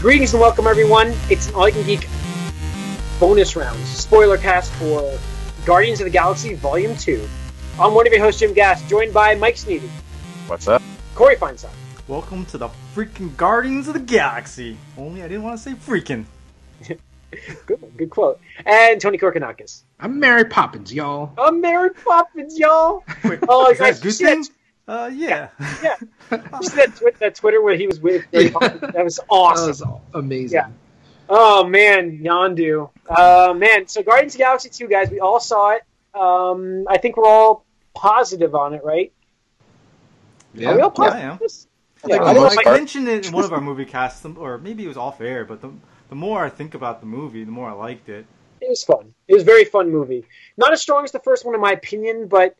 Greetings and welcome, everyone. It's an All You Can Geek bonus round, spoiler cast for Guardians of the Galaxy Volume 2. I'm one of your hosts, Jim Gass, joined by Mike Sneedy, What's up? Corey Feinstein, Welcome to the freaking Guardians of the Galaxy. Only I didn't want to say freaking. good, one, good quote, and Tony Korkanakis. I'm Mary Poppins, y'all. I'm Mary Poppins, y'all. Wait, Oh, is that guys, a good you see thing? Uh, yeah. Yeah, you see that, twi- that Twitter where he was with Mary Poppins? That was awesome. That was amazing. Yeah. Oh man, Yondu. Uh, man, so Guardians of the Galaxy 2, guys, we all saw it. Um, I think we're all positive on it, right? Yeah. Are we all Yeah, I am. on this? I I the don't most like- I mentioned it in one of our movie casts, or maybe it was off air, but the, the more I think about the movie, the more I liked it. It was fun. It was a very fun movie. Not as strong as the first one, in my opinion, but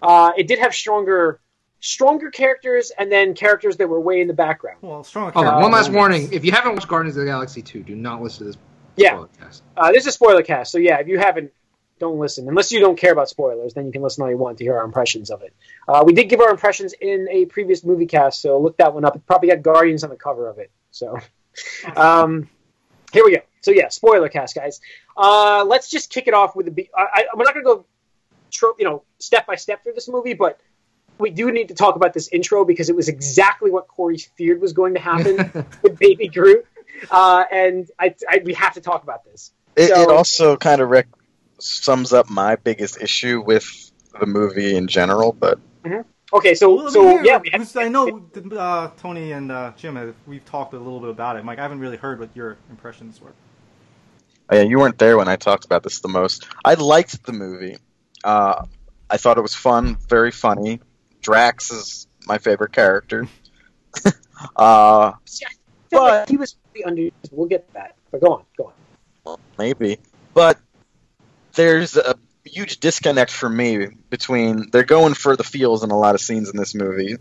uh, it did have stronger, stronger characters, and then characters that were way in the background. Well, strong. Hold on, one last warning. If you haven't watched Guardians of the Galaxy 2, do not listen to this Yeah, podcast. uh, this is a spoiler cast, so yeah, if you haven't, don't listen. Unless you don't care about spoilers, then you can listen all you want to hear our impressions of it. Uh, we did give our impressions in a previous movie cast, so look that one up. It probably got Guardians on the cover of it. So, um, here we go. So yeah, spoiler cast, guys. Uh, let's just kick it off with the. Be- I, I, we're not going to go, tro- you know, step by step through this movie, but we do need to talk about this intro because it was exactly what Corey feared was going to happen with Baby Groot, uh, and I, I, we have to talk about this. It, So- it also kind of rec- sums up my biggest issue with the movie in general, but Okay, so Well, so hear, yeah, we have, I know uh, Tony and uh, Jim, have, we've talked a little bit about it. Mike, I haven't really heard what your impressions were. oh, yeah, you weren't there when I talked about this the most. I liked the movie. Uh, I thought it was fun, very funny. Drax is my favorite character. uh, See, I feel like but- he was pretty under. We'll get that, but go on, go on. maybe. But there's a huge disconnect for me between they're going for the feels in a lot of scenes in this movie,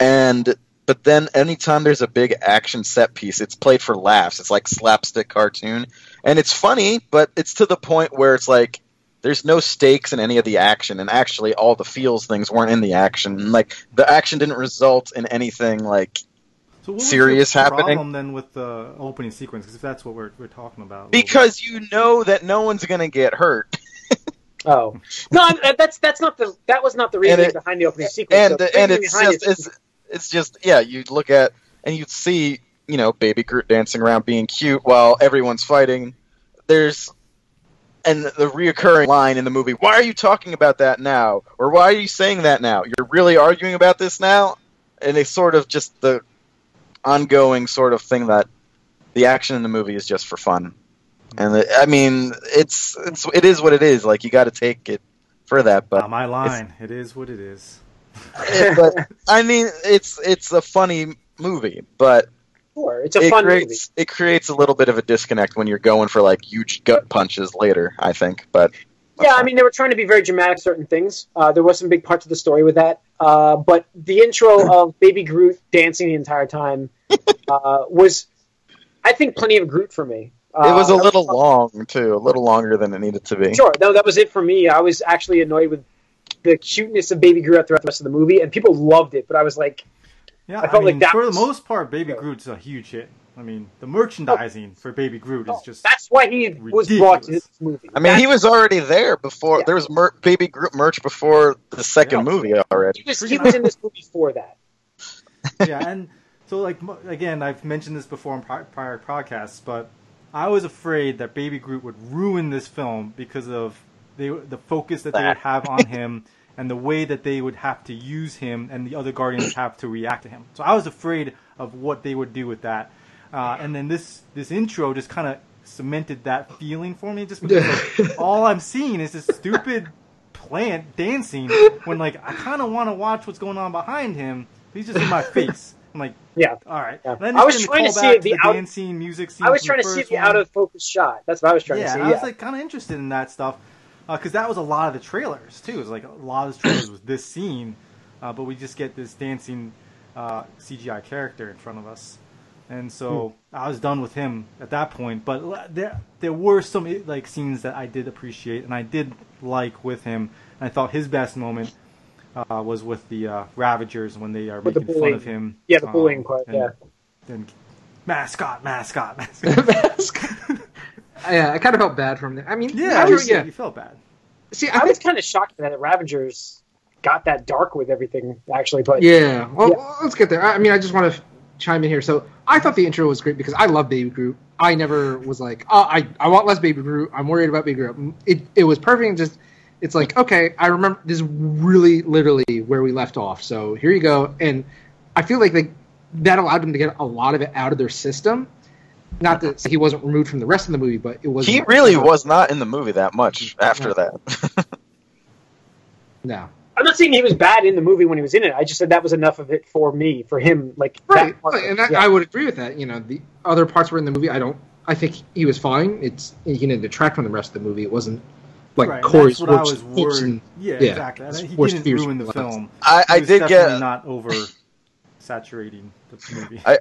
and but then anytime there's a big action set piece, it's played for laughs. It's like slapstick cartoon, and it's funny, but it's to the point where it's like there's no stakes in any of the action, and actually all the feels things weren't in the action. Like the action didn't result in anything like So what was Serious your happening? problem then with the opening sequence? Because if that's what we're, we're talking about. a bit. because you know that no one's gonna get hurt. Oh no, uh, that's that's not the that was not the reasoning it- behind the opening sequence. and So and it's just it- it's, it's just yeah you look at and you see you know baby Groot dancing around being cute while everyone's fighting there's and the reoccurring line in the movie why are you talking about that now? Or why are you saying that now? You're really arguing about this now? And it's sort of just the ongoing sort of thing that the action in the movie is just for fun. And it, I mean it's it's it is what it is. Like you got to take it for that but Uh, my line. It is what it is. but I mean, it's it's a funny movie, but sure, it's a it fun creates it creates a little bit of a disconnect when you're going for like huge gut punches later. I think, but movie. Yeah, I mean they were trying to be very dramatic. Certain things. Uh, there was some big parts of the story with that. Uh, but the intro of Baby Groot dancing the entire time uh, was, I think, plenty of Groot for me. Uh, it was a that little long too, a little longer than it needed to be. Sure, no, that was it for me. I was actually annoyed with the cuteness of Baby Groot throughout the rest of the movie, and people loved it. But I was like, Yeah, I I, felt like that for was- the most part, Baby Yeah. Groot's a huge hit. I mean, the merchandising oh. for Baby Groot is oh, just that's why he was brought to this movie. I mean, he was already there before. Yeah. There was mer- Baby Groot merch before the second Yeah. movie already. He was, he was in this movie for that. yeah, and so like again, I've mentioned this before in prior podcasts, but I was afraid that Baby Groot would ruin this film because of they, the focus that they would have on him and the way that they would have to use him and the other Guardians have to react to him. So I was afraid of what they would do with that. Uh, and then this this intro just kind of cemented that feeling for me, just because like, all I'm seeing is this stupid plant dancing when like I kind of want to watch what's going on behind him. He's just in my face. I'm like, Yeah, all right. Yeah. I was trying to see the the out- dancing music scene. I was trying to see the one. out of focus shot. That's what I was trying Yeah, to see. and I was like kind of interested in that stuff because that was a lot of the trailers too. It was like a lot of the trailers was this scene, uh, but we just get this dancing uh, CGI character in front of us, and so Hmm. I was done with him at that point. But there there were some like scenes that I did appreciate and I did like with him. And I thought his best moment uh, was with the uh, Ravagers when they are With the making fun bullying. of him. Yeah, the um, bullying part, and- yeah. and mascot, mascot, mascot. Yeah, I kind of felt bad from there. I mean, yeah, I you, yeah. you felt bad. See, I I was kind of shocked that the Ravagers got that dark with everything, actually. But yeah. Well, Yeah. let's get there. I I mean, I just want to chime in here. So, I thought the intro was great because I love Baby Groot. I never was like, oh, I, I want less Baby Groot. I'm worried about Baby Groot. Mm, it, it was perfect. Just, it's like, okay, I remember this is really literally where we left off. So here you go. And I feel like they, that allowed them to get a lot of it out of their system. Not that he wasn't removed from the rest of the movie, but it was. He really was not in the movie that much after that. No. I'm not saying he was bad in the movie when he was in it. I just said that was enough of it for me, for him. Like Right, that part, right, and I, yeah. I would agree with that. You know, the other parts were in the movie. I don't. I think he was fine. It's he didn't detract from the rest of the movie. It wasn't like right, Corey's that's what I worst was hopes worried. and- Yeah, yeah, exactly. his He worst didn't fears ruin the were left. film. I, I He was did definitely get. not over saturating the movie. I-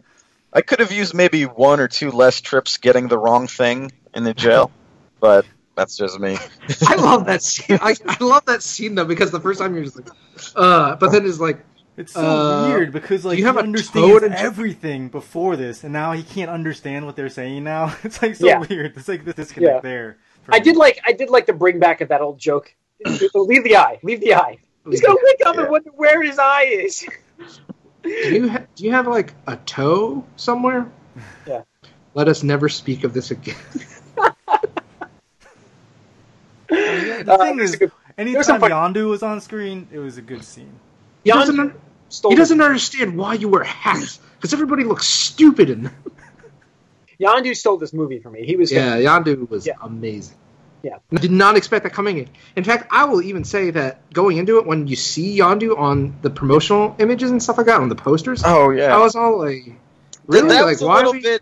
I could have used maybe one or two less trips getting the wrong thing in the jail, but that's just me. I love that scene. I, I love that scene though because the first time you're just like, uh, but then it's like, It's so Uh, weird because like you he have a understands and- everything before this, and now he can't understand what they're saying. Now it's like so Yeah. weird. It's like this disconnect Yeah. there. I me. did like I did like the bring back of that old joke. leave the eye. Leave the eye. He's gonna wake up Yeah. and wonder where his eye is. do you ha- do you have like a toe somewhere? Yeah. Let us never speak of this again. The Uh, thing there's is, good- anytime fun- Yondu was on screen, it was a good scene. He Jan doesn't. un- stole He doesn't understand why you wear hats because everybody looks stupid in them. Yondu stole this movie for me. He was Yeah, Yondu was Yeah. amazing. Yeah. I did not expect that coming in. In fact, I will even say that going into it, when you see Yondu on the promotional images and stuff like that, on the posters, Oh yeah, I was all like, really? that like, was a why? little we- bit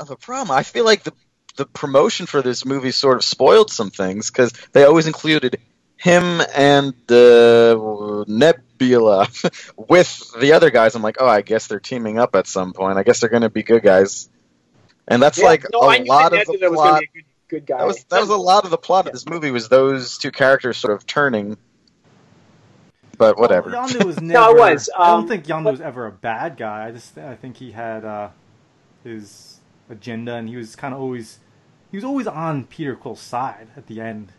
of a problem. I feel like the the promotion for this movie sort of spoiled some things because they always included him and uh, Nebula with the other guys. I'm like, oh, I guess they're teaming up at some point. I guess they're going to be good guys. And that's Yeah, like no, a I knew lot that of the Nebula was plot. Be a good, good guy. That was that was a lot of the plot of this movie was those two characters sort of turning. But whatever. Well, Yondu was never. No, it was, I don't um, think Yondu but- was ever a bad guy. I just I think he had uh, his agenda, and he was kind of always he was always on Peter Quill's side at the end.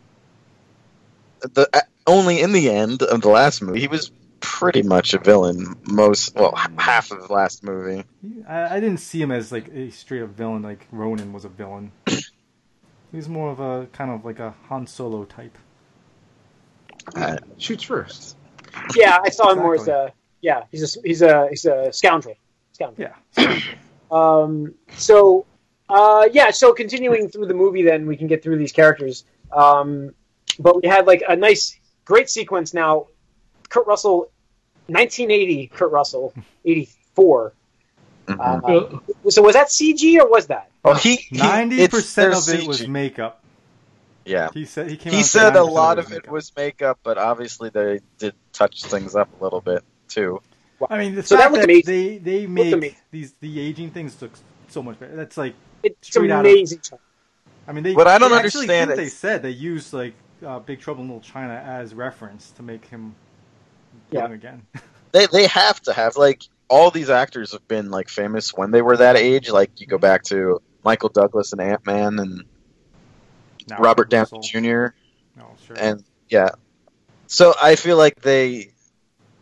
the uh, only in the end of the last movie, he was pretty much a villain. Most well, h- half of the last movie. I, I didn't see him as like a straight up villain like Ronan was a villain. he was more of a kind of like a Han Solo type. Uh, shoots first. yeah, I saw him more as a yeah. He's a he's a he's a scoundrel. Scoundrel. Yeah. Um, so, uh, yeah, so continuing through the movie, then we can get through these characters. Um, but we had like a nice, great sequence now. Kurt Russell, 1980, Kurt Russell, 84. Mhm. Uh, so was that CG or was that? well, he he- Ninety percent of it was makeup. yeah. He said he came. He out said a lot of it makeup. was makeup, but obviously they did touch things up a little bit too. I mean, the So fact looked that, amazing. they they Looked make these the aging things look so much better. That's like It's Straight out of- amazing. I mean, they. What I don't they actually understand think they said they used like uh, Big Trouble in Little China as reference to make him Yeah. young again. They they have to have like all these actors have been like famous when they were that age. Like you go back to Michael Douglas and Ant Man and Now Robert Downey Russell- Jr. No, sure. and yeah. So I feel like they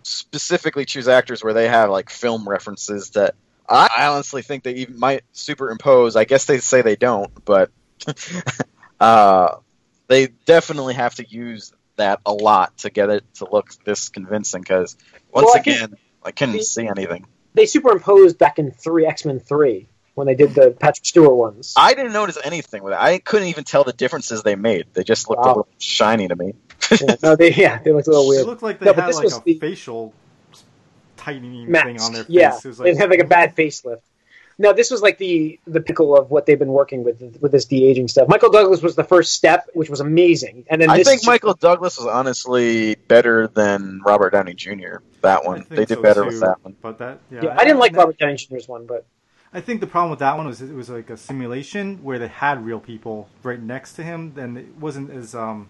specifically choose actors where they have like film references that I honestly think they even might superimpose. I guess they say they don't, but uh, they definitely have to use that a lot to get it to look this convincing. Because once Well, I think again, I couldn't the- see anything. They superimposed back in three X Men three when they did the Patrick Stewart ones. I didn't notice anything with it. I couldn't even tell the differences they made. They just looked a little shiny to me. yeah, no, they yeah, they looked a little They weird. looked like they No, had this like a the- facial tightening Mask. thing on their face. Yeah, It was they have like a bad facelift. No, this was like the the pickle of what they've been working with with this de aging stuff. Michael Douglas was the first step, which was amazing, and then I this think Michael Douglas was honestly better than Robert Downey Jr. That one, they did so, better too, with that one. But that, yeah, Yeah, I didn't like that- Robert Downey Jr.'s one, but I think the problem with that one was it was like a simulation where they had real people right next to him, and it wasn't as um,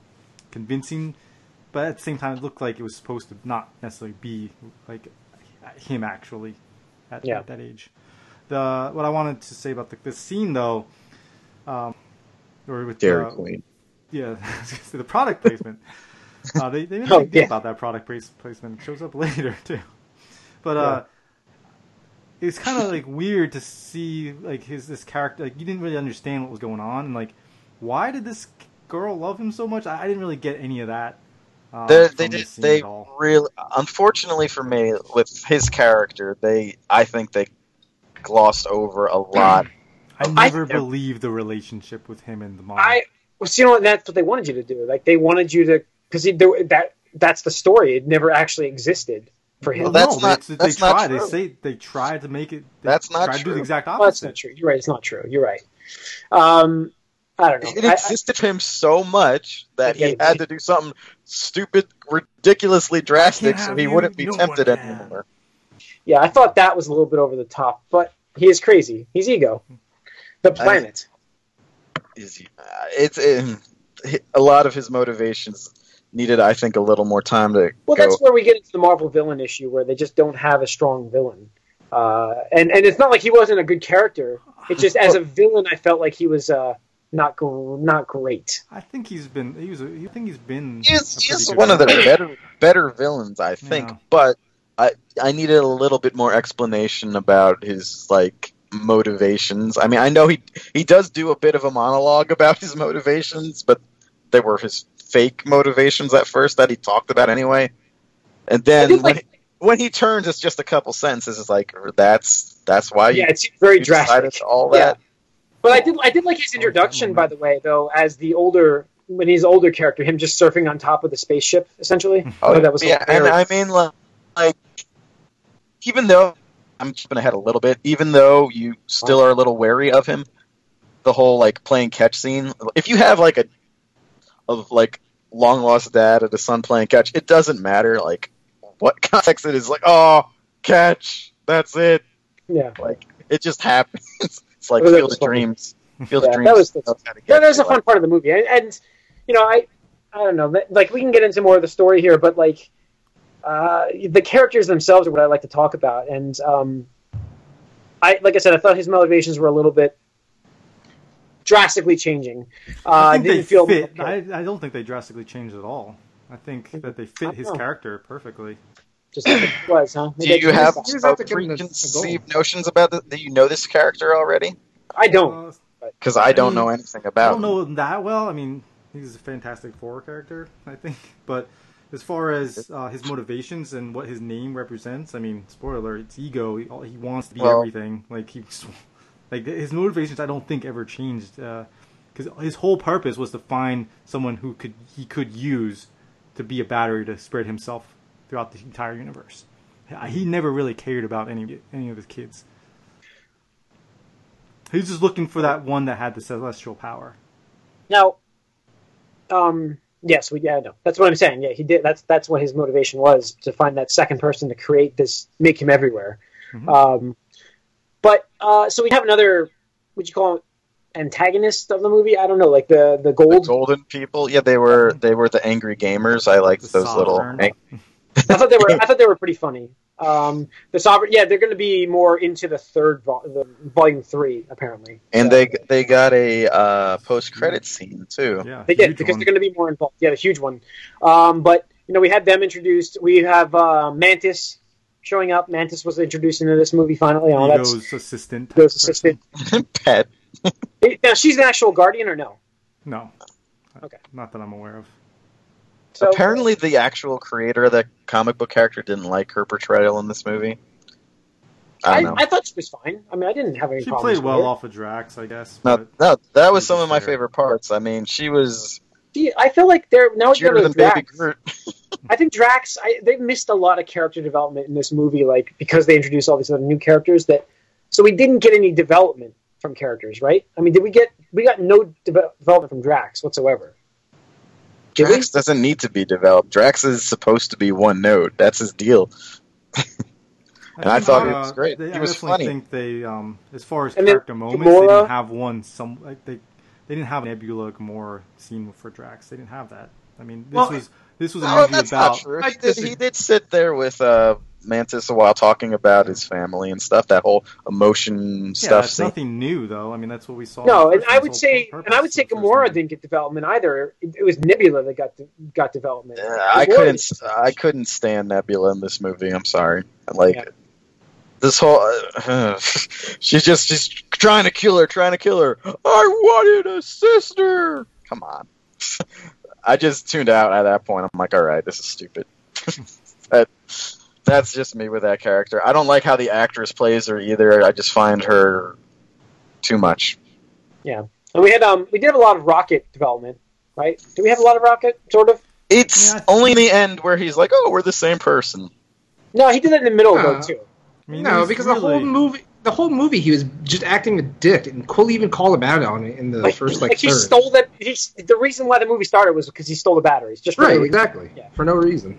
convincing. But at the same time, it looked like it was supposed to not necessarily be like him actually at, Yeah. at that age. the what I wanted to say about the, this scene though, um, or with Dairy uh, Queen. yeah, the product placement. Uh, they they made a Oh, big deal yeah. about that product place- placement. It shows up later too, but uh, it's kind of like weird to see like his this character. Like you didn't really understand what was going on, and like why did this girl love him so much? I, I didn't really get any of that. Uh, They, from they did. They really, unfortunately for me, with his character, they, I think they glossed over a lot. I I- never believed the relationship with him and the mom. I well, see, you know, what, that's what they wanted you to do. Like they wanted you to because that that's the story. It never actually existed for him. Well, Well, that's no, not- they, that's they not try. They true. say they tried to make it. They That's not try to do the true. exact Well, that's opposite. not true. You're right. It's not true. You're right. Um, I don't know. It I- I- him so much that he Yeah. had to do something stupid, ridiculously drastic, so he you, wouldn't be no one tempted anymore. yeah, I thought that was a little bit over the top, but he is crazy. He's ego. The planet. Is he, uh, it's uh, a lot of his motivations needed, I think, a little more time to Well, go. that's where we get into the Marvel villain issue, where they just don't have a strong villain. Uh, and and it's not like he wasn't a good character. It's just as a villain, I felt like he was uh, not gr- not great. I think he's been. He was. A, I think he's been. He's, a he's good one of the better better villains, I think. Yeah. But I I needed a little bit more explanation about his like motivations. I mean, I know he he does do a bit of a monologue about his motivations, but they were his fake motivations at first that he talked about anyway. And then when, like, he, when he turns, it's just a couple sentences. It's like that's that's why you, yeah, it's very you decided drastic. all Yeah. that. But I did I did like his introduction, by the way, though, as the older when he's older character, him just surfing on top of the spaceship, essentially. Hmm. I thought that was yeah, and. I mean, like, like, even though I'm jumping ahead a little bit, even though you still are a little wary of him, the whole like playing catch scene. If you have like a of like long lost dad and a son playing catch, it doesn't matter like what context it is. Like, oh, catch, that's it. yeah. Like, it just happens. It's like that Field of. Dreams. Field Yeah, of that Dreams. was- knows how to Yeah, catch that was a you. fun part of the movie, and, and you know, I I don't know, like we can get into more of the story here, but like uh, the characters themselves are what I like to talk about, and um, I like I said, I thought his motivations were a little bit drastically changing. Uh, I didn't feel fit. I, I don't think they drastically changed at all. I think that they fit his know. character perfectly. just like it was, huh? Do Maybe I you have that. You just have to give him a- a preconceived notions about the, that you know this character already? I don't. Uh, Because I don't I mean, know anything I about don't him. know him that well. I mean, he's a Fantastic Four character, I think. But as far as uh, his motivations and what his name represents, I mean, spoiler, it's ego. He, he wants to be Well- everything. Like he, like his motivations, I don't think ever changed. Because his whole purpose was to find someone who could he could use to be a battery to spread himself throughout the entire universe. He never really cared about any any of his kids. He was just looking for that one that had the celestial power. Now, um, yes, we yeah, no, that's what I'm saying. Yeah, he did. That's that's what his motivation was to find that second person to create this, make him everywhere. Mhm. Um, uh, so we have another, would you call it antagonist of the movie? I don't know, like the the The gold. golden people, yeah, they were they were the angry gamers. I liked The those little. Sovereign. ang- I thought they were I thought they were pretty funny. Um, the sovereign, yeah, they're going to be more into the third vol- the volume three apparently. And So- they they got a uh, post credit scene too. Yeah, They did because one. they're going to be more involved. Yeah, the huge one. Um, but you know, we had them introduced. We have uh, Mantis showing up. Mantis was introduced into this movie finally. You know, that's Ego's assistant. type Ego's assistant. Pet. Now she's an actual guardian, or no? No. Okay. Not that I'm aware of. So, Apparently, the actual creator of the comic book character didn't like her portrayal in this movie. I I, don't know. I thought she was fine. I mean, I didn't have any She problems. played well with off of Drax, I guess. no, no, that was some of my favorite parts. I mean, she was See, I feel like they're now it's cuter going than to Baby Groot. I think Drax. I, they missed a lot of character development in this movie, like because they introduced all these other new characters. That so we didn't get any development from characters, right? I mean, did we get? We got no deve- development from Drax whatsoever. Did we? Drax doesn't need to be developed. Drax is supposed to be one note. That's his deal. And I think, thought uh, he was great. They, He I was definitely funny. think they, um, as far as And character moments, they didn't have one. Some like they, they didn't have Nebula Gamora scene for Drax. They didn't have that. I mean, this Well, was this was a No, movie that's about. not true. He did, he did sit there with uh, Mantis a while talking about his family and stuff. That whole emotion Yeah, stuff. that's nothing new though. I mean, that's what we saw. No, and I would say, and I would say of the first Gamora didn't get development either. It, it was Nebula that got got development. Uh, I couldn't. didn't. I couldn't stand Nebula in this movie. I'm sorry. Like Yeah. this whole. Uh, she's just she's trying to kill her, trying to kill her. I wanted a sister. Come on. I just tuned out at that point. I'm like, all right, this is stupid. that that's just me with that character. I don't like how the actress plays her either. I just find her too much. Yeah, and we had um we did have a lot of rocket development, right? Do we have a lot of rocket sort of? It's Yeah. only in the end where he's like, "Oh, we're the same person." No, he did that in the middle Uh, though too. I mean, no, he's because the whole movie, the whole movie, he was just acting a dick, and Quill even called him out on it in the Like, first like, like, he third. stole that. He's the reason why the movie started was because he stole the batteries. Just for no right, reason. exactly, Yeah. for no reason.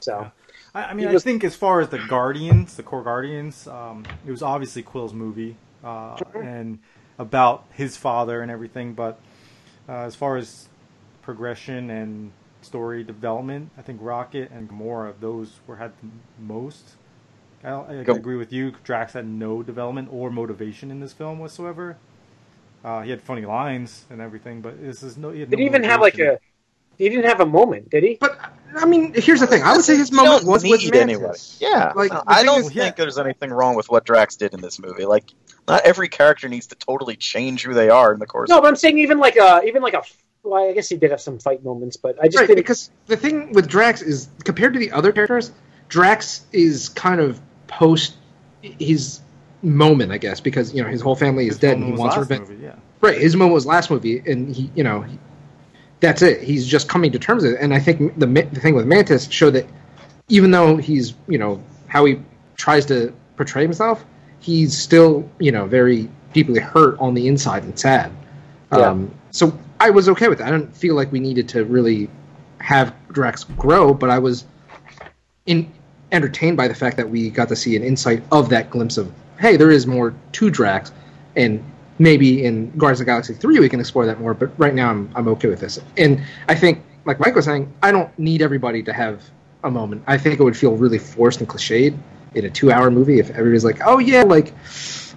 So I, I mean, He I think as far as the Guardians, the core Guardians, um, it was obviously Quill's movie uh, and about his father and everything. But uh, as far as progression and story development, I think Rocket and Gamora those were had the most. I, I agree with you. Drax had no development or motivation in this film whatsoever. Uh, he had funny lines and everything, but this is no. He had did no he even have like motivation. a? He didn't have a moment, did he? But I mean, here's the thing. I would say his moment don't was with need Mantis. anybody. Yeah, Like, No, I don't is- think Yeah. there's anything wrong with what Drax did in this movie. Like, not every character needs to totally change who they are in the course. No, of but I'm saying even like a even like a. Well, I guess he did have some fight moments, but I just right, didn't. because the thing with Drax is compared to the other characters, Drax is kind of post his moment, I guess, because you know his whole family is His dead and he was wants last revenge. movie, yeah. Right, his moment was last movie, and he, you know, he, that's it. He's just coming to terms with it, and I think the the thing with Mantis showed that even though he's, you know, how he tries to portray himself, he's still, you know, very deeply hurt on the inside and sad. Yeah. Um, so I was okay with that. I didn't feel like we needed to really have Drax grow, but I was in entertained by the fact that we got to see an insight of that glimpse of hey, there is more to Drax, and maybe in Guardians of the Galaxy three we can explore that more. But right now I'm I'm okay with this, and I think like Mike was saying, I don't need everybody to have a moment. I think it would feel really forced and cliched in a two hour movie if everybody's like, oh yeah, like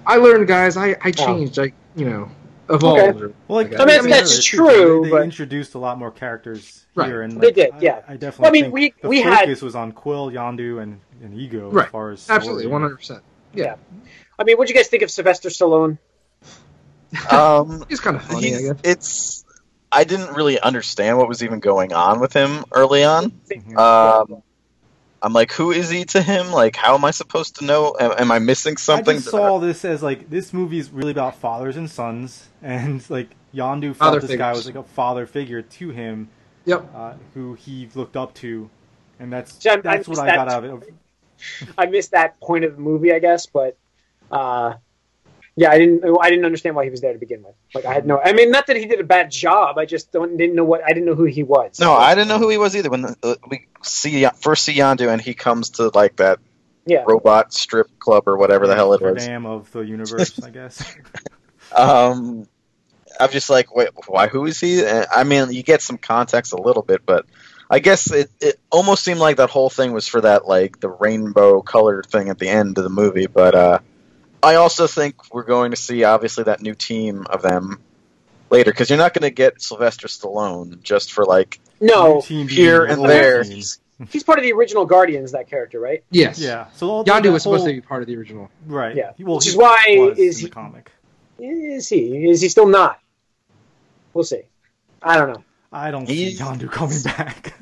I learned, guys, I I changed, I you know evolved. Okay. or- Well, like, I mean, they- that's they- true, They, but- introduced a lot more characters Right. here, and They did, yeah. I, definitely. Well, I mean, think we- the we had- focus was on Quill, Yondu, and, and Ego Right. as far as Absolutely, one hundred percent. Yeah, I mean, what do you guys think of Sylvester Stallone? Um, he's kind of funny. I guess. it's. I didn't really understand what was even going on with him early on. Mhm. Um, I'm like, who is he to him? Like, how am I supposed to know? Am, am I missing something? I just saw this as like this movie is really about fathers and sons, and like Yondu felt Father this guy was like a father figure to him, Yep. uh, who he looked up to, and that's See, I- I that's what missed I that got out of it. I missed that point of the movie, I guess, but uh, yeah, I didn't. I didn't understand why he was there to begin with. Like, I had no. I mean, not that he did a bad job. I just don't didn't know what. I didn't know who he was. No, I didn't know who he was either. When the, uh, we see first see Yondu and he comes to like that Yeah. robot strip club or whatever the hell it was. Dame of the universe, I guess. Um, I'm just like, wait, why? Who is he? And, I mean, you get some context a little bit, but I guess it, it almost seemed like that whole thing was for that like the rainbow colored thing at the end of the movie. But uh, I also think we're going to see obviously that new team of them later because you're not going to get Sylvester Stallone just for like No, team here and there. team. he's part of the original Guardians. That character, right? Yes. Yeah. So all Yondu that was supposed whole- to be part of the original. right. Yeah. Well, Which is why is he- the comic. Is he? Is he still not? We'll see. I don't know. I don't see He's- Yondu coming back.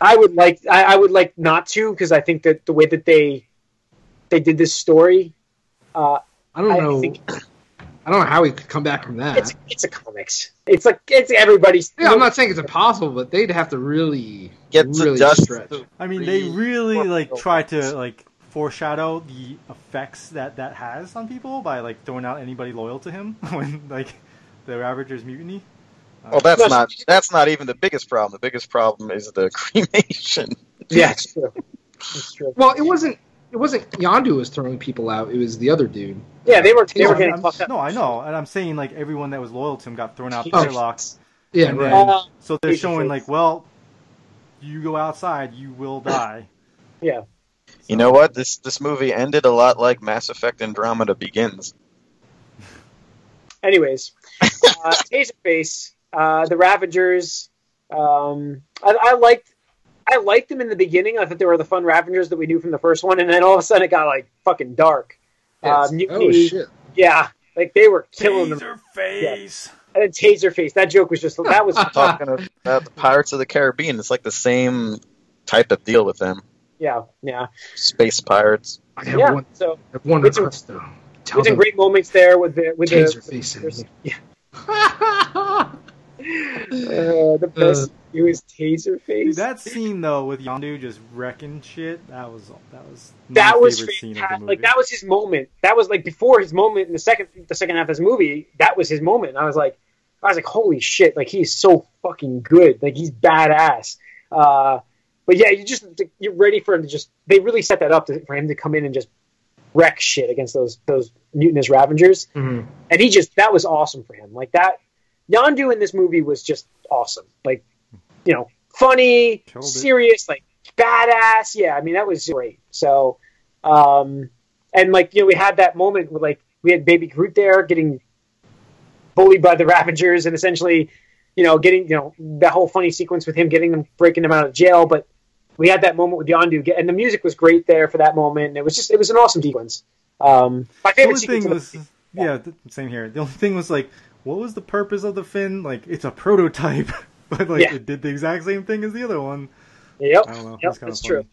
I would like. I, I would like not to because I think that the way that they they did this story, uh, I don't I know. think- I don't know how he could come back from that. it's it's a comics. It's like it's everybody's. yeah, I'm not saying it's impossible, but they'd have to really get to really dust. stretch. I mean, they really like try to like foreshadow the effects that that has on people by like throwing out anybody loyal to him when like the Ravagers mutiny. Uh, Well, that's No, not that's not even the biggest problem. The biggest problem is the cremation. Yeah, it's true. It's true. Well, it wasn't. It wasn't Yondu was throwing people out. It was the other dude. Yeah, they were they no, were getting fucked up. no, I know, and I'm saying like everyone that was loyal to him got thrown out paralyzed. Yeah, And right. then- Uh, So they're Face showing like, well, you go outside, you will die. Yeah. You know what? This this movie ended a lot like Mass Effect Andromeda Begins. Anyways, uh, Taserface, uh, the Ravagers. Um, I, I liked, I liked them in the beginning. I thought they were the fun Ravagers that we knew from the first one, and then all of a sudden it got like fucking dark. Uh, Yes. Mutiny, oh shit! yeah, like they were killing them. Taser face. And then Taserface, that joke was just that was Talking about the Pirates of the Caribbean, it's like the same type of deal with them. yeah, yeah, Space pirates. I have yeah. one, So I have one It's a- request though. Tell there's some them great moments there with the with taser the face. there's- yeah, me. uh, the best. it was Taserface. Dude, that scene though with Yondu just wrecking shit. That was that was my that was favorite scene of the fantastic. movie. Like that was his moment. That was like before his moment in the second the second half of this movie. That was his moment. And I was like, I was like, holy shit! Like he's so fucking good. Like he's badass. Uh, but yeah, you just you're ready for him to just. They really set that up to, for him to come in and just wreck shit against those those mutinous Ravagers. Mhm. And he just that was awesome for him. Like that. Yondu in this movie was just awesome. Like, you know, funny, Killed it. serious, like badass. Yeah, I mean that was great. So, um, and like you know, we had that moment with like we had Baby Groot there getting bullied by the Ravagers and essentially, you know, getting you know that whole funny sequence with him getting them breaking them out of jail. But we had that moment with Yondu, and the music was great there for that moment. And it was just it was an awesome sequence. Um, my the favorite only sequence thing the was yeah, th- same here. The only thing was like, what was the purpose of the fin? Like, it's a prototype, but like Yeah. it did the exact same thing as the other one. Yep, I don't know. yep, It's kinda that's true.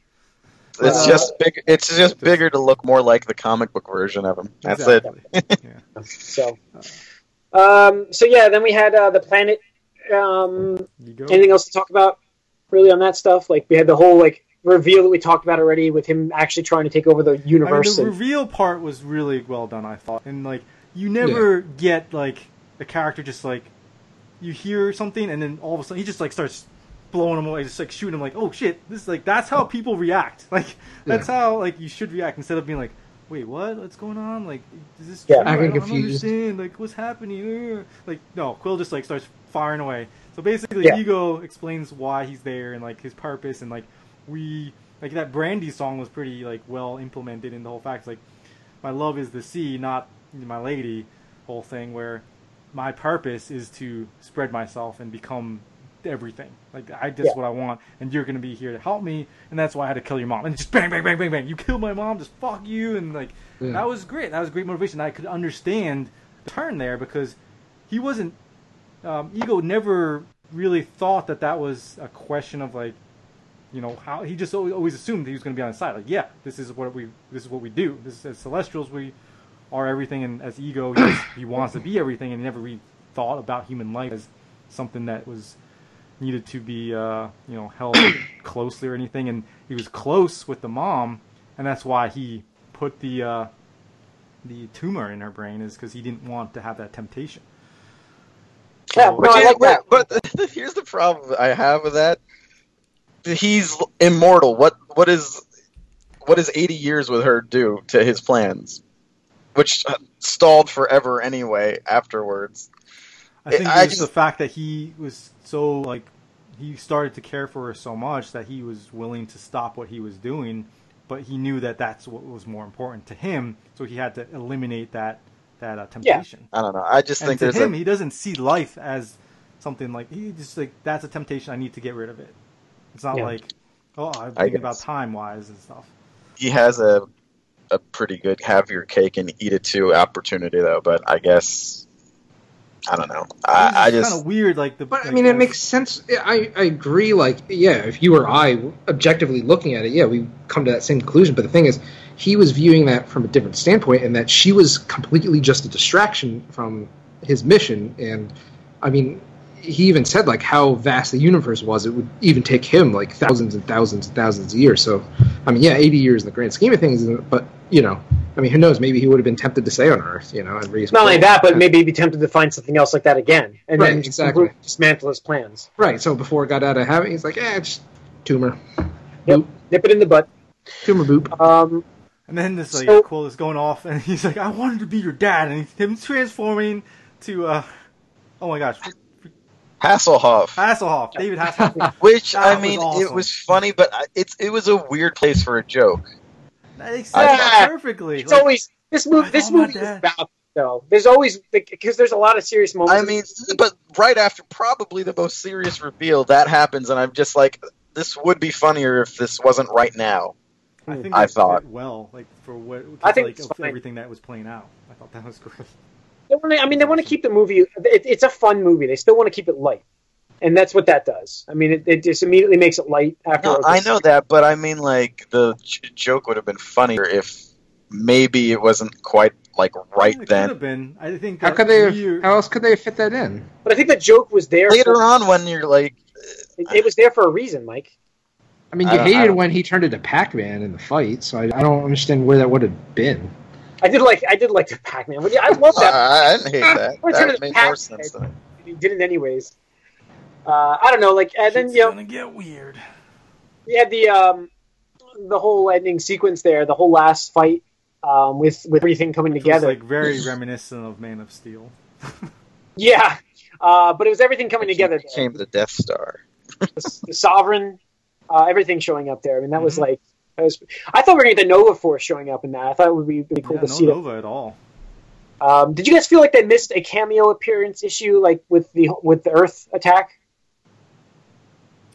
It's Uh, just big. It's just bigger to look more like the comic book version of him. That's it. Yeah. So, um, so yeah, then we had uh, the planet. Um, anything else to talk about really on that stuff? Like we had the whole like reveal that we talked about already with him actually trying to take over the I mean, universe. the and- reveal part was really well done, I thought, and like you never get like a character just like you hear something and then all of a sudden he just like starts blowing them away, just like shooting them, like oh shit, this is like that's how people react. Like that's how like you should react instead of being like. Wait, what? What's going on? Like, is this Yeah. true? I Acting don't confused. understand. Like, what's happening? Like, no, Quill just like starts firing away. So basically, Yeah. Ego explains why he's there and like his purpose and like we like that Brandy song was pretty like well implemented in the whole fact. Like, my love is the sea, not my lady. Whole thing where my purpose is to spread myself and become everything. Like I just Yeah. what I want, and you're gonna be here to help me, and that's why I had to kill your mom. And just bang, bang, bang, bang, bang. You killed my mom, just fuck you, and like Yeah. that was great. That was great motivation. I could understand the turn there because he wasn't. Um, Ego never really thought that that was a question of like, you know, how he just always, assumed he was going to be on his side. Like, yeah, this is what we this is what we do. This is, as Celestials we are everything, and as Ego he, just- he wants to be everything, and he never really thought about human life as something that was needed to be uh, you know held closely or anything. And he was close with the mom, and that's why he put the uh, the tumor in her brain is because he didn't want to have that temptation. Yeah, So- no, But, I like that. But, but here's the problem I have with that. He's immortal. What what is what does 80 years with her do to his plans? Which uh, stalled forever anyway afterwards. I think I it's just- the fact that he was so like he started to care for her so much that he was willing to stop what he was doing, but he knew that that's what was more important to him, so he had to eliminate that that uh, temptation. I don't know. I just And think to there's him, a he doesn't see life as something like he just like that's a temptation. I need to get rid of it. It's not Yeah. like oh I'm I thinking about time wise and stuff. he has a a pretty good have your cake and eat it too opportunity though. But I guess I don't know. I, I just kind of weird. Like the But I mean, it makes sense. I, I agree. Like, yeah, if you or I objectively looking at it, yeah, we come to that same conclusion. But the thing is, he was viewing that from a different standpoint, and that she was completely just a distraction from his mission. And I mean, he even said like how vast the universe was. It would even take him like thousands and thousands and thousands of years. So, I mean, yeah, eighty years in the grand scheme of things. But you know, I mean, who knows? Maybe he would have been tempted to stay on Earth. You know, and raise. Not only that, but maybe he'd be tempted to find something else like that again, and Right, then exactly. dismantle his plans. Right. So before it got out of habit, he's like, eh, just tumor. Yep. Boop. Nip it in the butt. Tumor boop. Um, And then this like So- quote is going off, and he's like, "I wanted to be your dad," and he's him transforming to, uh, oh my gosh, Hasselhoff. Hasselhoff, David Hasselhoff. Which That I was mean, it was funny, but it's it was a weird place for a joke. That makes perfectly. It's Like, always this movie. This movie is about though. There's always because there's a lot of serious moments. I mean, but right after probably the most serious reveal, that happens, and I'm just like, this would be funnier if this wasn't right now. I think I thought. well, like for what I think like of everything that was playing out. I thought that was great. They wanna, I mean, they want to keep the movie. It, it's a fun movie. They still want to keep it light, and that's what that does. I mean, it, it just immediately makes it light after. No, I know that, but I mean, like the j- joke would have been funnier if maybe it wasn't quite like right it could then. have been. I think How could they? Have, year- how else could they fit that in? but I think the joke was there. Later for, on, when you're like, it, it was there for a reason, Mike. I mean, you I hated don't- when he turned into Pac-Man in the fight, so I, I don't understand where that would have been. I did like I did like the Pac-Man. I love that. I, I didn't hate that. We're That the made Pac- more sense to me. He did it anyways. Uh, I don't know, like, and then Shit's you know, gonna get weird. we had the um, the whole ending sequence there, the whole last fight um, with with everything coming It was together. like very reminiscent of Man of Steel. Yeah, uh, but it was everything coming together. there. Became the Death Star. the, the sovereign, uh, everything showing up there. I mean, that was Mhm. like, that was, I thought we were going to get the Nova Force showing up in that. I thought it would be really cool yeah, to no see that. Nova at all. Um, did you guys feel like they missed a cameo appearance issue, like with the with the Earth attack?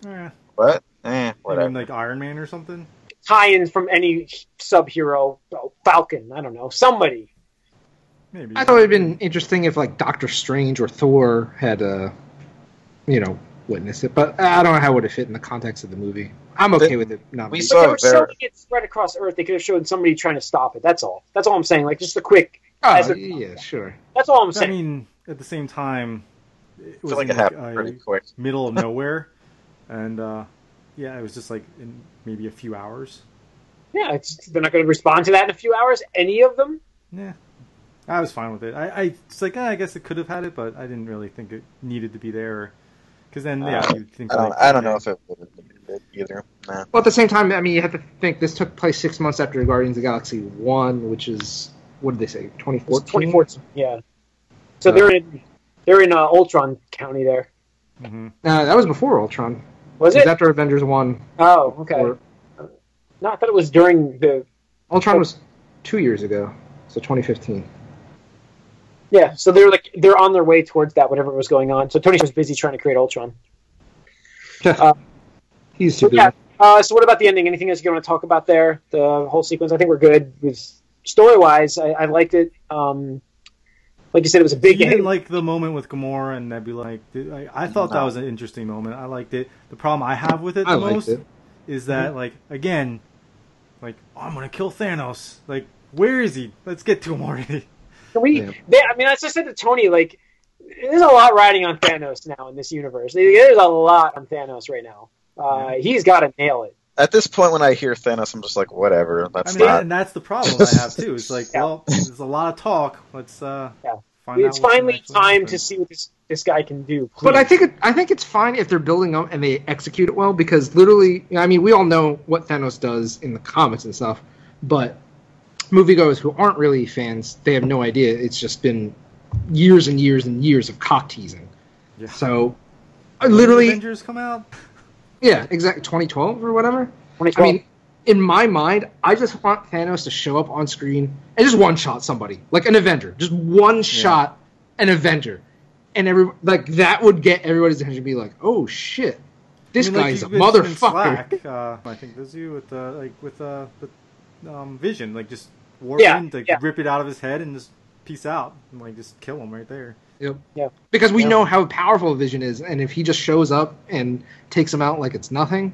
Eh, What? Eh, I whatever. mean, like Iron Man or something. Tie-ins from any sub hero, oh, Falcon, I don't know, somebody. Maybe. I thought it'd been interesting if like Doctor Strange or Thor had, uh, you know, witnessed it, but I don't know how it would have fit in the context of the movie. I'm okay with it. Not we But saw they it were very- showing it spread across Earth. They could have showed somebody trying to stop it. That's all. That's all I'm saying. Like just a quick. Oh, a- yeah, sure. That's all I'm saying. I mean, at the same time, it was feel like in, it happened uh, pretty quick. middle of nowhere, and uh, yeah, it was just like in maybe a few hours. yeah, it's, they're not going to respond to that in a few hours. Any of them. Yeah, I was fine with it. I, I it's like eh, I guess it could have had it, but I didn't really think it needed to be there. Because then, yeah, Uh, you think I don't. like, I don't know if it would have been it either. Nah. Well, at the same time, I mean, you have to think this took place six months after Guardians of the Galaxy One, which is what did they say, 2014? 2014. Yeah. So Uh, they're in they're in uh, Ultron County there. mhm. Uh, that was before Ultron. Was It was after Avengers One. Oh, okay. Or, No, I thought it was during the. Ultron was two years ago, so 2015. Yeah, so they're like they're on their way towards that, whatever was going on. So Tony was busy trying to create Ultron. Uh, He's So too yeah. Uh, so what about the ending? Anything else you want to talk about there? The whole sequence. I think we're good with story wise. I, I liked it. Um, like you said, it was a big. you didn't like the moment with Gamora and Nebula. Like, I, I thought that was an interesting moment. I liked it. The problem I have with it the I most it. is that, like, again, like, oh, I'm gonna kill Thanos. Like, where is he? Let's get to him already. Can we? Yeah. They, I mean, as I said to Tony, like, there's a lot riding on Thanos now in this universe. There's a lot on Thanos right now. Uh, He's got to nail it. At this point, when I hear Thanos, I'm just like, whatever. I mean, not. and that's the problem I have too. It's like, Yeah. well, there's a lot of talk. Let's uh, Yeah. find It's out. what's finally time to see what this this guy can do. But I think it, I think it's fine if they're building up and they execute it well because literally, I mean, we all know what Thanos does in the comics and stuff, but moviegoers who aren't really fans, they have no idea. It's just been years and years and years of cock teasing. Yeah. So, When literally, Avengers come out. yeah, exactly, 2012 or whatever. 2012. I mean, in my mind, I just want Thanos to show up on screen and just one shot somebody, like an Avenger, just one shot an Avenger, and every like that would get everybody's attention. Be like, oh shit, this I mean, like, guy's a you've been- been motherfucker. Slack, uh, I think there's you with uh, like with uh, the um, Vision, like just warp Yeah, in to yeah. rip it out of his head and just peace out and like just kill him right there. Yep. Yeah. Because we Yeah. know how powerful Vision is, and if he just shows up and takes him out like it's nothing,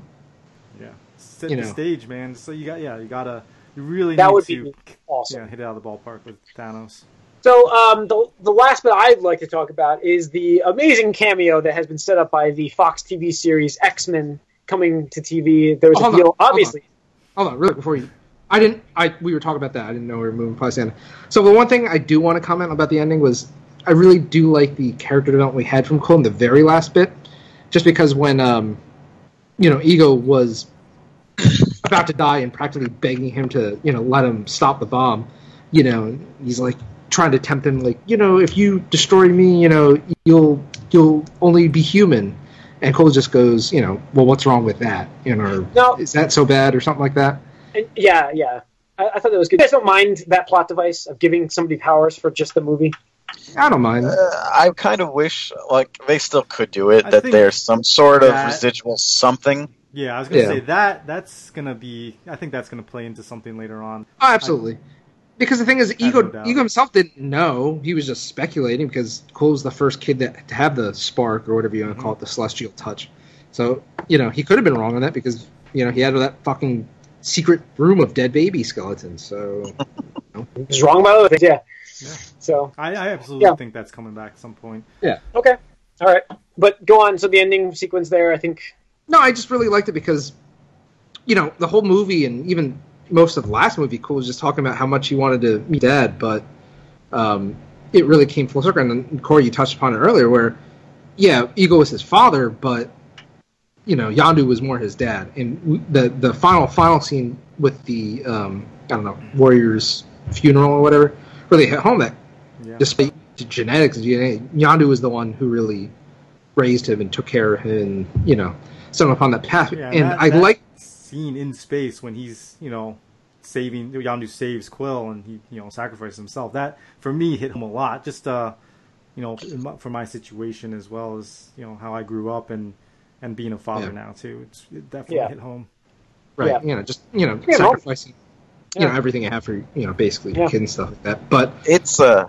Yeah, set You the know. stage, man. So you got yeah, you gotta you really That need would to be awesome. yeah hit it out of the ballpark with Thanos. So um, the the last bit I'd like to talk about is the amazing cameo that has been set up by the Fox TV series X Men coming to TV. There was Hold a on, deal, hold obviously. hold on, really before you. I didn't. I we were talking about that. I didn't know we were moving past the end. So the one thing I do want to comment about the ending was I really do like the character development we had from Quill in the very last bit, just because when um, you know, Ego was about to die and practically begging him to you know let him stop the bomb, you know, he's like trying to tempt him like you know if you destroy me, you know you'll you'll only be human. And Quill just goes, you know, well, what's wrong with that? You know, or, No. is that so bad or something like that? And yeah, yeah. I, I thought that was good. You guys don't mind that plot device of giving somebody powers for just the movie? I don't mind. Uh, I kind of wish like they still could do it. I that there's some sort of residual something. Yeah, I was gonna Yeah. say that that's gonna be. I think that's gonna play into something later on. Oh, absolutely. Because the thing is, Ego doubt. Ego himself didn't know. He was just speculating because Quill was the first kid that to have the spark or whatever you want to call it, the celestial touch. So you know he could have been wrong on that because you know he had that fucking secret room of dead baby skeletons. So He's wrong about other things, yeah. Yeah. So I, I absolutely Yeah. think that's coming back at some point. Yeah. Okay, all right. But go on. So the ending sequence there, I think. no, I just really liked it because you know the whole movie and even most of the last movie, Quill was just talking about how much he wanted to meet Dad, but um, it really came full circle. And then, Corey, you touched upon it earlier, where yeah, Ego was his father, but you know, Yondu was more his dad. And the the final final scene with the um, I don't know Warriors funeral or whatever really hit home that Yeah. despite the genetics, DNA, Yondu was the one who really raised him and took care of him, and you know, set him upon that path. Yeah, and that- I that like scene in space when he's you know saving Yondu saves Quill and he you know sacrifices himself. That for me hit him a lot. Just uh, you know, for my situation as well as you know how I grew up and and being a father Yeah. now too. It's, it definitely Yeah. hit home. right, Yeah. you know, just you know, Yeah, no. sacrificing. You know everything I have for you know basically Yeah. kids and stuff like that. But It's a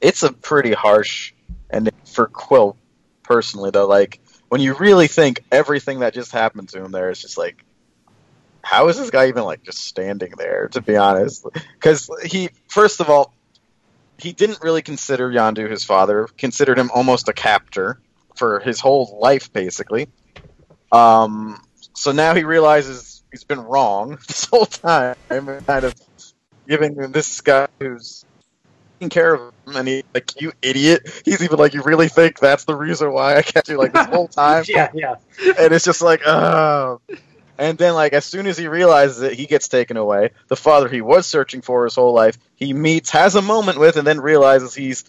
it's a pretty harsh ending for Quill personally though. Like when you really think everything that just happened to him there is just like how is this guy even like just standing there to be honest because he first of all he didn't really consider Yondu his father considered him almost a captor for his whole life basically um, so now he realizes he's been wrong this whole time kind of giving this guy who's taking care of him and he like you idiot he's even like you really think that's the reason why i kept you like this whole time Yeah, yeah. and it's just like, oh. And then, like, as soon as he realizes it, he gets taken away. The father he was searching for his whole life, he meets, has a moment with, and then realizes he's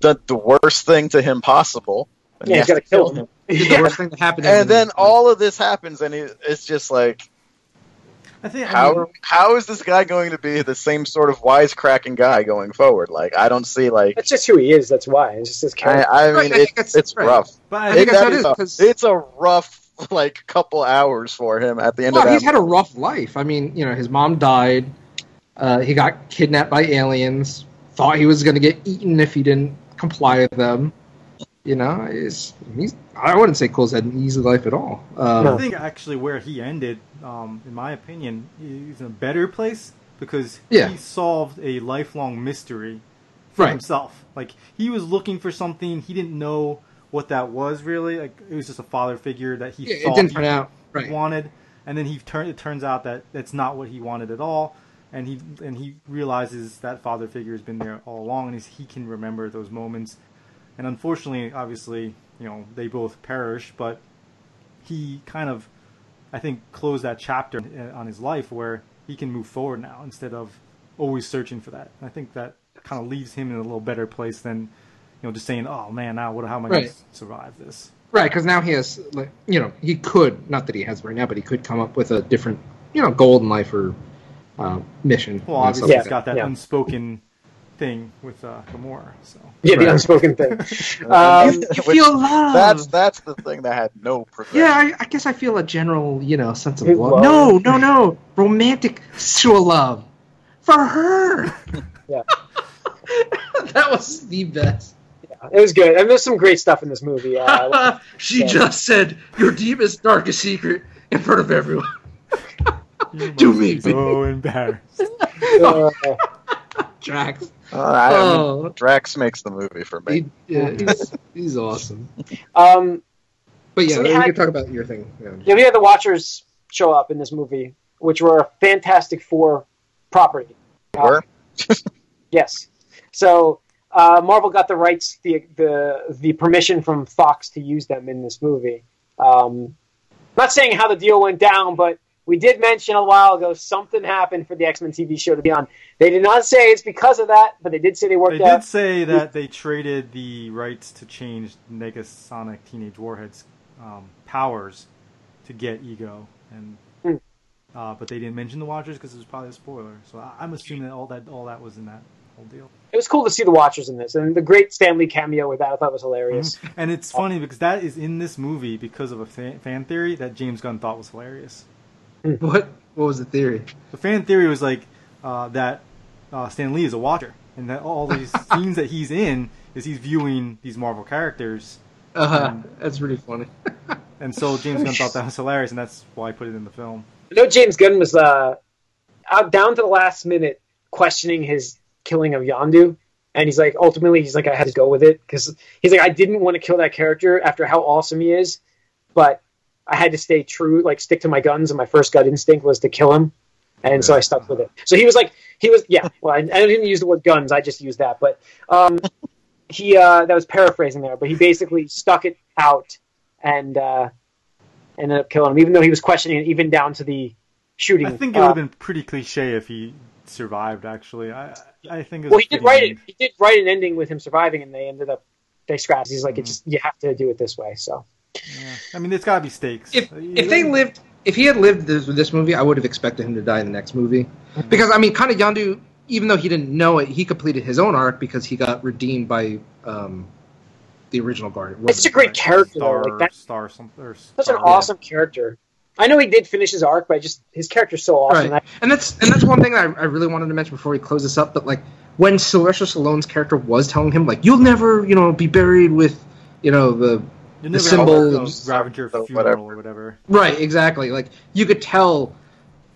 done the worst thing to him possible. And Yeah, he he's got to kill him. It's the Yeah. worst thing that happened. And in- then all of this happens, and it, it's just like, I think I how mean, how is this guy going to be the same sort of wisecracking guy going forward? Like, I don't see like. That's just who he is. That's why. It's just his I, character. I Right, mean, I it, think it's right. rough. but I I think think that's That it is is, a- 'cause- it's a rough like couple hours for him at the end well, of he's that. had a rough life. I mean, you know, his mom died. Uh, he got kidnapped by aliens. Thought he was going to get eaten if he didn't comply with them. You know, he's, he's I wouldn't say Quill's had an easy life at all. Um, I think actually where he ended, um, in my opinion, he's in a better place because Yeah. he solved a lifelong mystery for Right. himself. Like he was looking for something, he didn't know what that was really. Like it was just a father figure that he Yeah, it thought didn't he turn out right. wanted, and then he turned. It turns out that that's not what he wanted at all, and he and he realizes that father figure has been there all along, and he can remember those moments. And unfortunately, obviously, you know, they both perish, but he kind of, I think, closed that chapter on his life where he can move forward now instead of always searching for that. And I think that kind of leaves him in a little better place than, you know, just saying, "Oh man, now what? How am I going to survive this?" Right, because now he has, like, you know, he could not that he has right now, but he could come up with a different, you know, goal in life or uh, mission. Well, obviously, he's got that yeah. unspoken thing with uh, Gamora. So yeah, the Right. unspoken thing. Um, Um, You feel love. that's that's the thing that had no progression. Yeah, I, I guess I feel a general, you know, sense of love. love. No, no, no, romantic sexual love for her. Yeah. that was the best. it was good, and there's some great stuff in this movie. Uh, she Yeah. just said your deepest, darkest secret in front of everyone. Do me, be so embarrassed. uh, Drax. Uh, I, I mean, Oh, Drax makes the movie for me. he, yeah, he's, he's awesome. um, But yeah, So we we had- can talk about your thing. Yeah. yeah, we had the Watchers show up in this movie, which were a Fantastic Four property. Uh, Were? Yes. So uh, Marvel got the rights, the the the permission from Fox to use them in this movie. Um, not saying how the deal went down, but we did mention a while ago something happened for the X Men TV show to be on. They did not say it's because of that, but they did say they worked They out. They did say that they traded the rights to change Negasonic Teenage Warhead's um, powers to get Ego, and Hmm. uh, but they didn't mention the Watchers because it was probably a spoiler. So I, I'm assuming that all that all that was in that whole deal. It was cool to see the Watchers in this, and the great Stan Lee cameo with that I thought was hilarious. Mhm. And it's funny because that is in this movie because of a fan, fan theory that James Gunn thought was hilarious. What what was the theory? The fan theory was like uh, that uh, Stan Lee is a Watcher, and that all these scenes that he's in is he's viewing these Marvel characters. Uh huh. that's really funny. And so James Gunn thought that was hilarious, and that's why I put it in the film. I know James Gunn was uh, out down to the last minute questioning his killing of Yondu, and he's like, ultimately, he's like, I had to go with it because he's like, I didn't want to kill that character after how awesome he is, but I had to stay true, like stick to my guns, and my first gut instinct was to kill him, and so I stuck with it. So he was like, he was, yeah. Well, I, I didn't use the word guns, I just used that, but um, he uh, that was paraphrasing there, but he basically stuck it out and uh, ended up killing him, even though he was questioning it, even down to the shooting. I think it uh, would have been pretty cliche if he survived. Actually, I I think Well, he did write it. He did write an ending with him surviving, and they ended up they scrapped. He's like, Mm-hmm. it just you have to do it this way. So Yeah. I mean, there's got to be stakes. if if they lived if he had lived this this movie, I would have expected him to die in the next movie. Because I mean, kind of Yondu, even though he didn't know it, he completed his own arc because he got redeemed by um, the original Guardian. it's a great character. Star, Like that, star, something. Or such an Star- awesome character. I know he did finish his arc, but just his character's so awesome. Right, and that's and that's one thing I, I really wanted to mention before we close this up. But like when Sylvester Stallone's character was telling him like you'll never you know be buried with you know the The never symbol gonna of- go Ravager funeral whatever. or whatever. Right, exactly. Like you could tell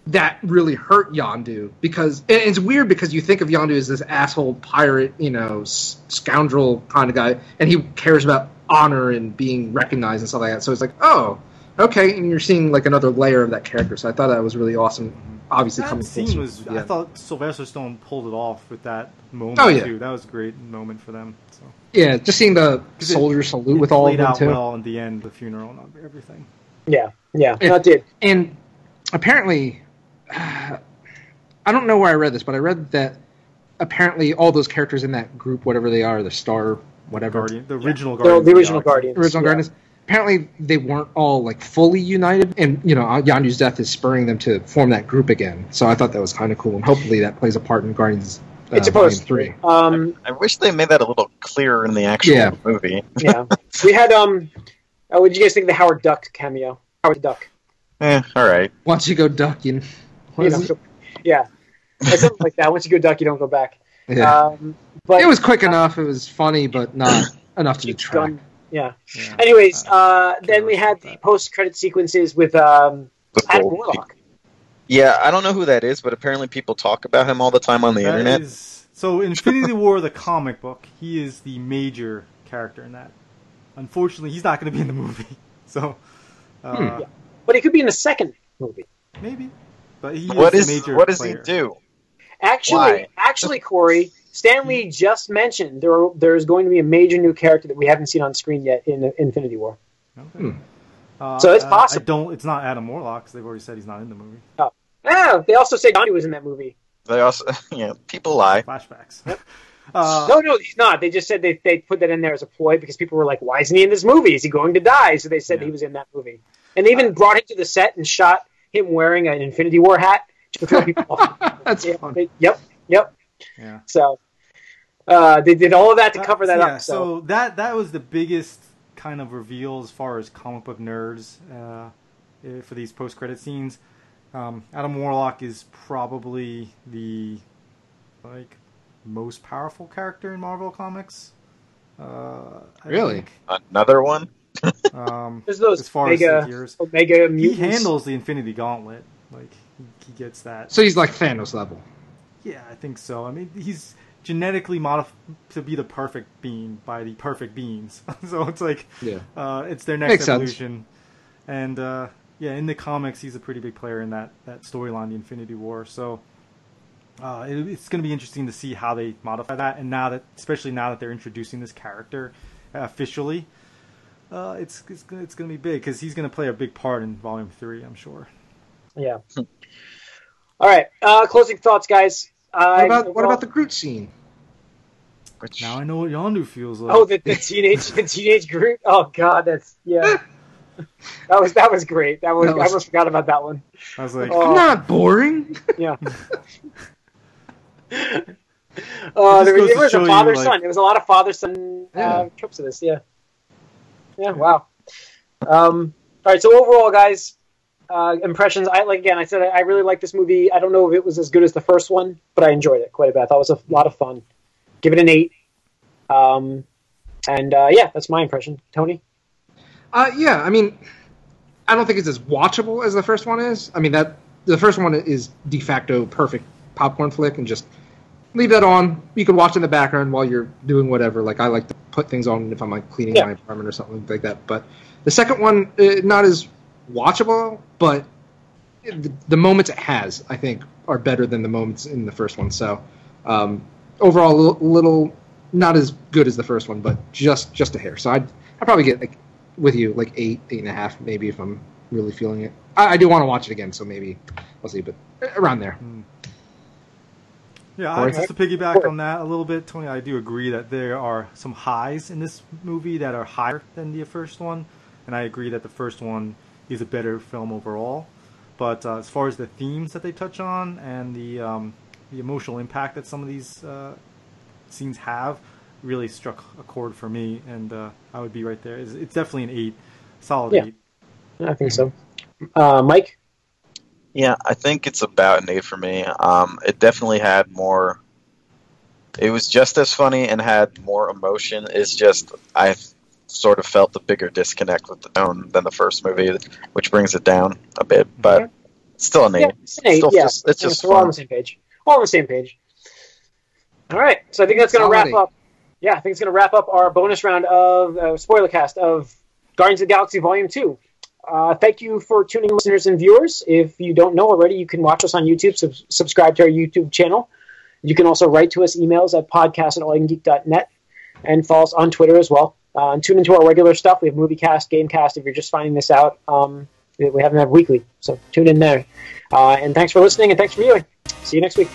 that really hurt Yondu because and it's weird because you think of Yondu as this asshole pirate, you know, s- scoundrel kind of guy, and he cares about honor and being recognized and stuff like that. So it's like, oh, okay, and you're seeing like another layer of that character. So I thought that was really awesome. Obviously, That coming scene was. to I end. thought Sylvester Stallone pulled it off with that moment Oh, yeah. too. That was a great moment for them. So yeah, just seeing the 'Cause it- soldier salute it with all of played them out too. well in the end, the funeral and everything. yeah, yeah, If- no, it did. And apparently, I don't know where I read this, but I read that apparently all those characters in that group, whatever they are, the Star, whatever, Guardian, the original The, Guardians. the of original Galaxy. Guardians. original yeah. Guardians. Apparently, they weren't all like fully united, and you know, Yondu's death is spurring them to form that group again. So I thought that was kind of cool, and hopefully that plays a part in Guardians. Uh, It's supposed Volume to. three. Um, I wish they made that a little clearer in the actual Yeah. movie. yeah, we had um. Uh, what did you guys think of the Howard Duck cameo? Howard the Duck. Eh, all right. Once you go ducking, what You know, yeah, Or something like that. Once you go duck, you don't go back. Yeah. Um, but it was quick enough. It was funny, but not enough to James detract. Gunn- Yeah. Yeah. Anyways, Uh, uh, then we had about the post-credit sequences with um, Adam full- Warlock. Yeah, I don't know who that is, but apparently people talk about him all the time on the That internet. is- so Infinity War, the comic book, he is the major character in that. Unfortunately, he's not going to be in the movie. So, uh, Hmm. Yeah. But he could be in the second movie. maybe. But he What is is the major what does he do? Actually, Why? actually, Corey, Stan Lee just mentioned there there's going to be a major new character that we haven't seen on screen yet in Infinity War. Okay. Hmm. Uh, So it's uh, possible. I don't. It's not Adam Warlock 'cause they've already said he's not in the movie. Ah, they also said Johnny was in that movie. They also, yeah, people lie. Flashbacks. uh, no, no, he's not. They just said they they put that in there as a ploy because people were like, "Why isn't he in this movie? Is he going to die?" So they said Yeah. he was in that movie, and they even brought him to the set and shot him wearing an Infinity War hat to throw people off. That's Yeah, fun. they- yep, yep. Yeah. So uh, they did all of that to cover that yeah, up. So, that that was the biggest kind of reveal as far as comic book nerds uh, eh, for these post credit scenes. Um, Adam Warlock is probably the like most powerful character in Marvel comics. Uh, I Really? think. Another one? Um, there's those as far mega as the years, Omega he handles the Infinity Gauntlet. Like he, he gets that. So he's like Thanos level. Yeah, I think so. I mean, he's genetically modified to be the perfect being by the perfect beings. so it's like, Yeah. uh, it's their next Makes sense. evolution. And uh, yeah, in the comics, he's a pretty big player in that that storyline, the Infinity War. So uh, it, it's going to be interesting to see how they modify that. And now that, especially now that they're introducing this character uh, officially, uh, it's it's, it's going to be big because he's going to play a big part in Volume Three, I'm sure. Yeah. All right. Uh, closing thoughts, guys. Uh, What about what about the Groot scene? Which, Now I know what Yondu feels like. Oh, the, the teenage the teenage Groot. Oh God, that's yeah. That was that was great. That was, That was- I almost forgot about that one. I was like, Oh. I'm not boring. Yeah. It Uh, there, was- it was show a you, father like- son. There was a lot of father son uh, Yeah. tropes of this. Yeah. Yeah. Wow. Um, all right. So overall, guys, uh, impressions. I like again. I said I, really like this movie. I don't know if it was as good as the first one, but I enjoyed it quite a bit. I thought it was a lot of fun. Give it an eight. Um, and uh, yeah, that's my impression. Tony. Uh, yeah, I mean, I don't think it's as watchable as the first one is. I mean that the first one is de facto perfect popcorn flick, and just leave that on. You can watch in the background while you're doing whatever. Like I like to put things on if I'm like cleaning Yeah. my apartment or something like that. But the second one, uh, not as watchable, but the, the moments it has, I think, are better than the moments in the first one. So um, overall, a little, little not as good as the first one, but just just a hair. So I'd I'd probably get like with you like eight eight and a half maybe if I'm really feeling it. I, I do want to watch it again, so maybe we'll see, but around there. Yeah, I, just to piggyback on that a little bit, Tony, I do agree that there are some highs in this movie that are higher than the first one, and I agree that the first one is a better film overall. But uh, as far as the themes that they touch on and the um, the emotional impact that some of these uh, scenes have, really struck a chord for me, and uh, I would be right there. It's, it's definitely an eight, solid Yeah. eight. I think so. Uh, Mike. Yeah, I think it's about an eight for me. Um, it definitely had more. It was just as funny and had more emotion. It's just I sort of felt the bigger disconnect with the tone than the first movie, which brings it down a bit. But it's still an eight. Yeah, it's an eight. Still yeah, just- it's Yeah, just so we're all on the same page. All on the same page. All right, so I think that's going to wrap up. Yeah, I think it's going to wrap up our bonus round of uh, spoiler cast of Guardians of the Galaxy Volume Two. Uh, thank you for tuning in, listeners and viewers. If you don't know already, you can watch us on YouTube. Sub- subscribe to our YouTube channel. You can also write to us emails at podcast at allyoucangeek.net and follow us on Twitter as well. Uh, and tune into our regular stuff. We have movie cast, game cast. If you're just finding this out, um, we have them have weekly, so tune in there. Uh, and thanks for listening and thanks for viewing. See you next week.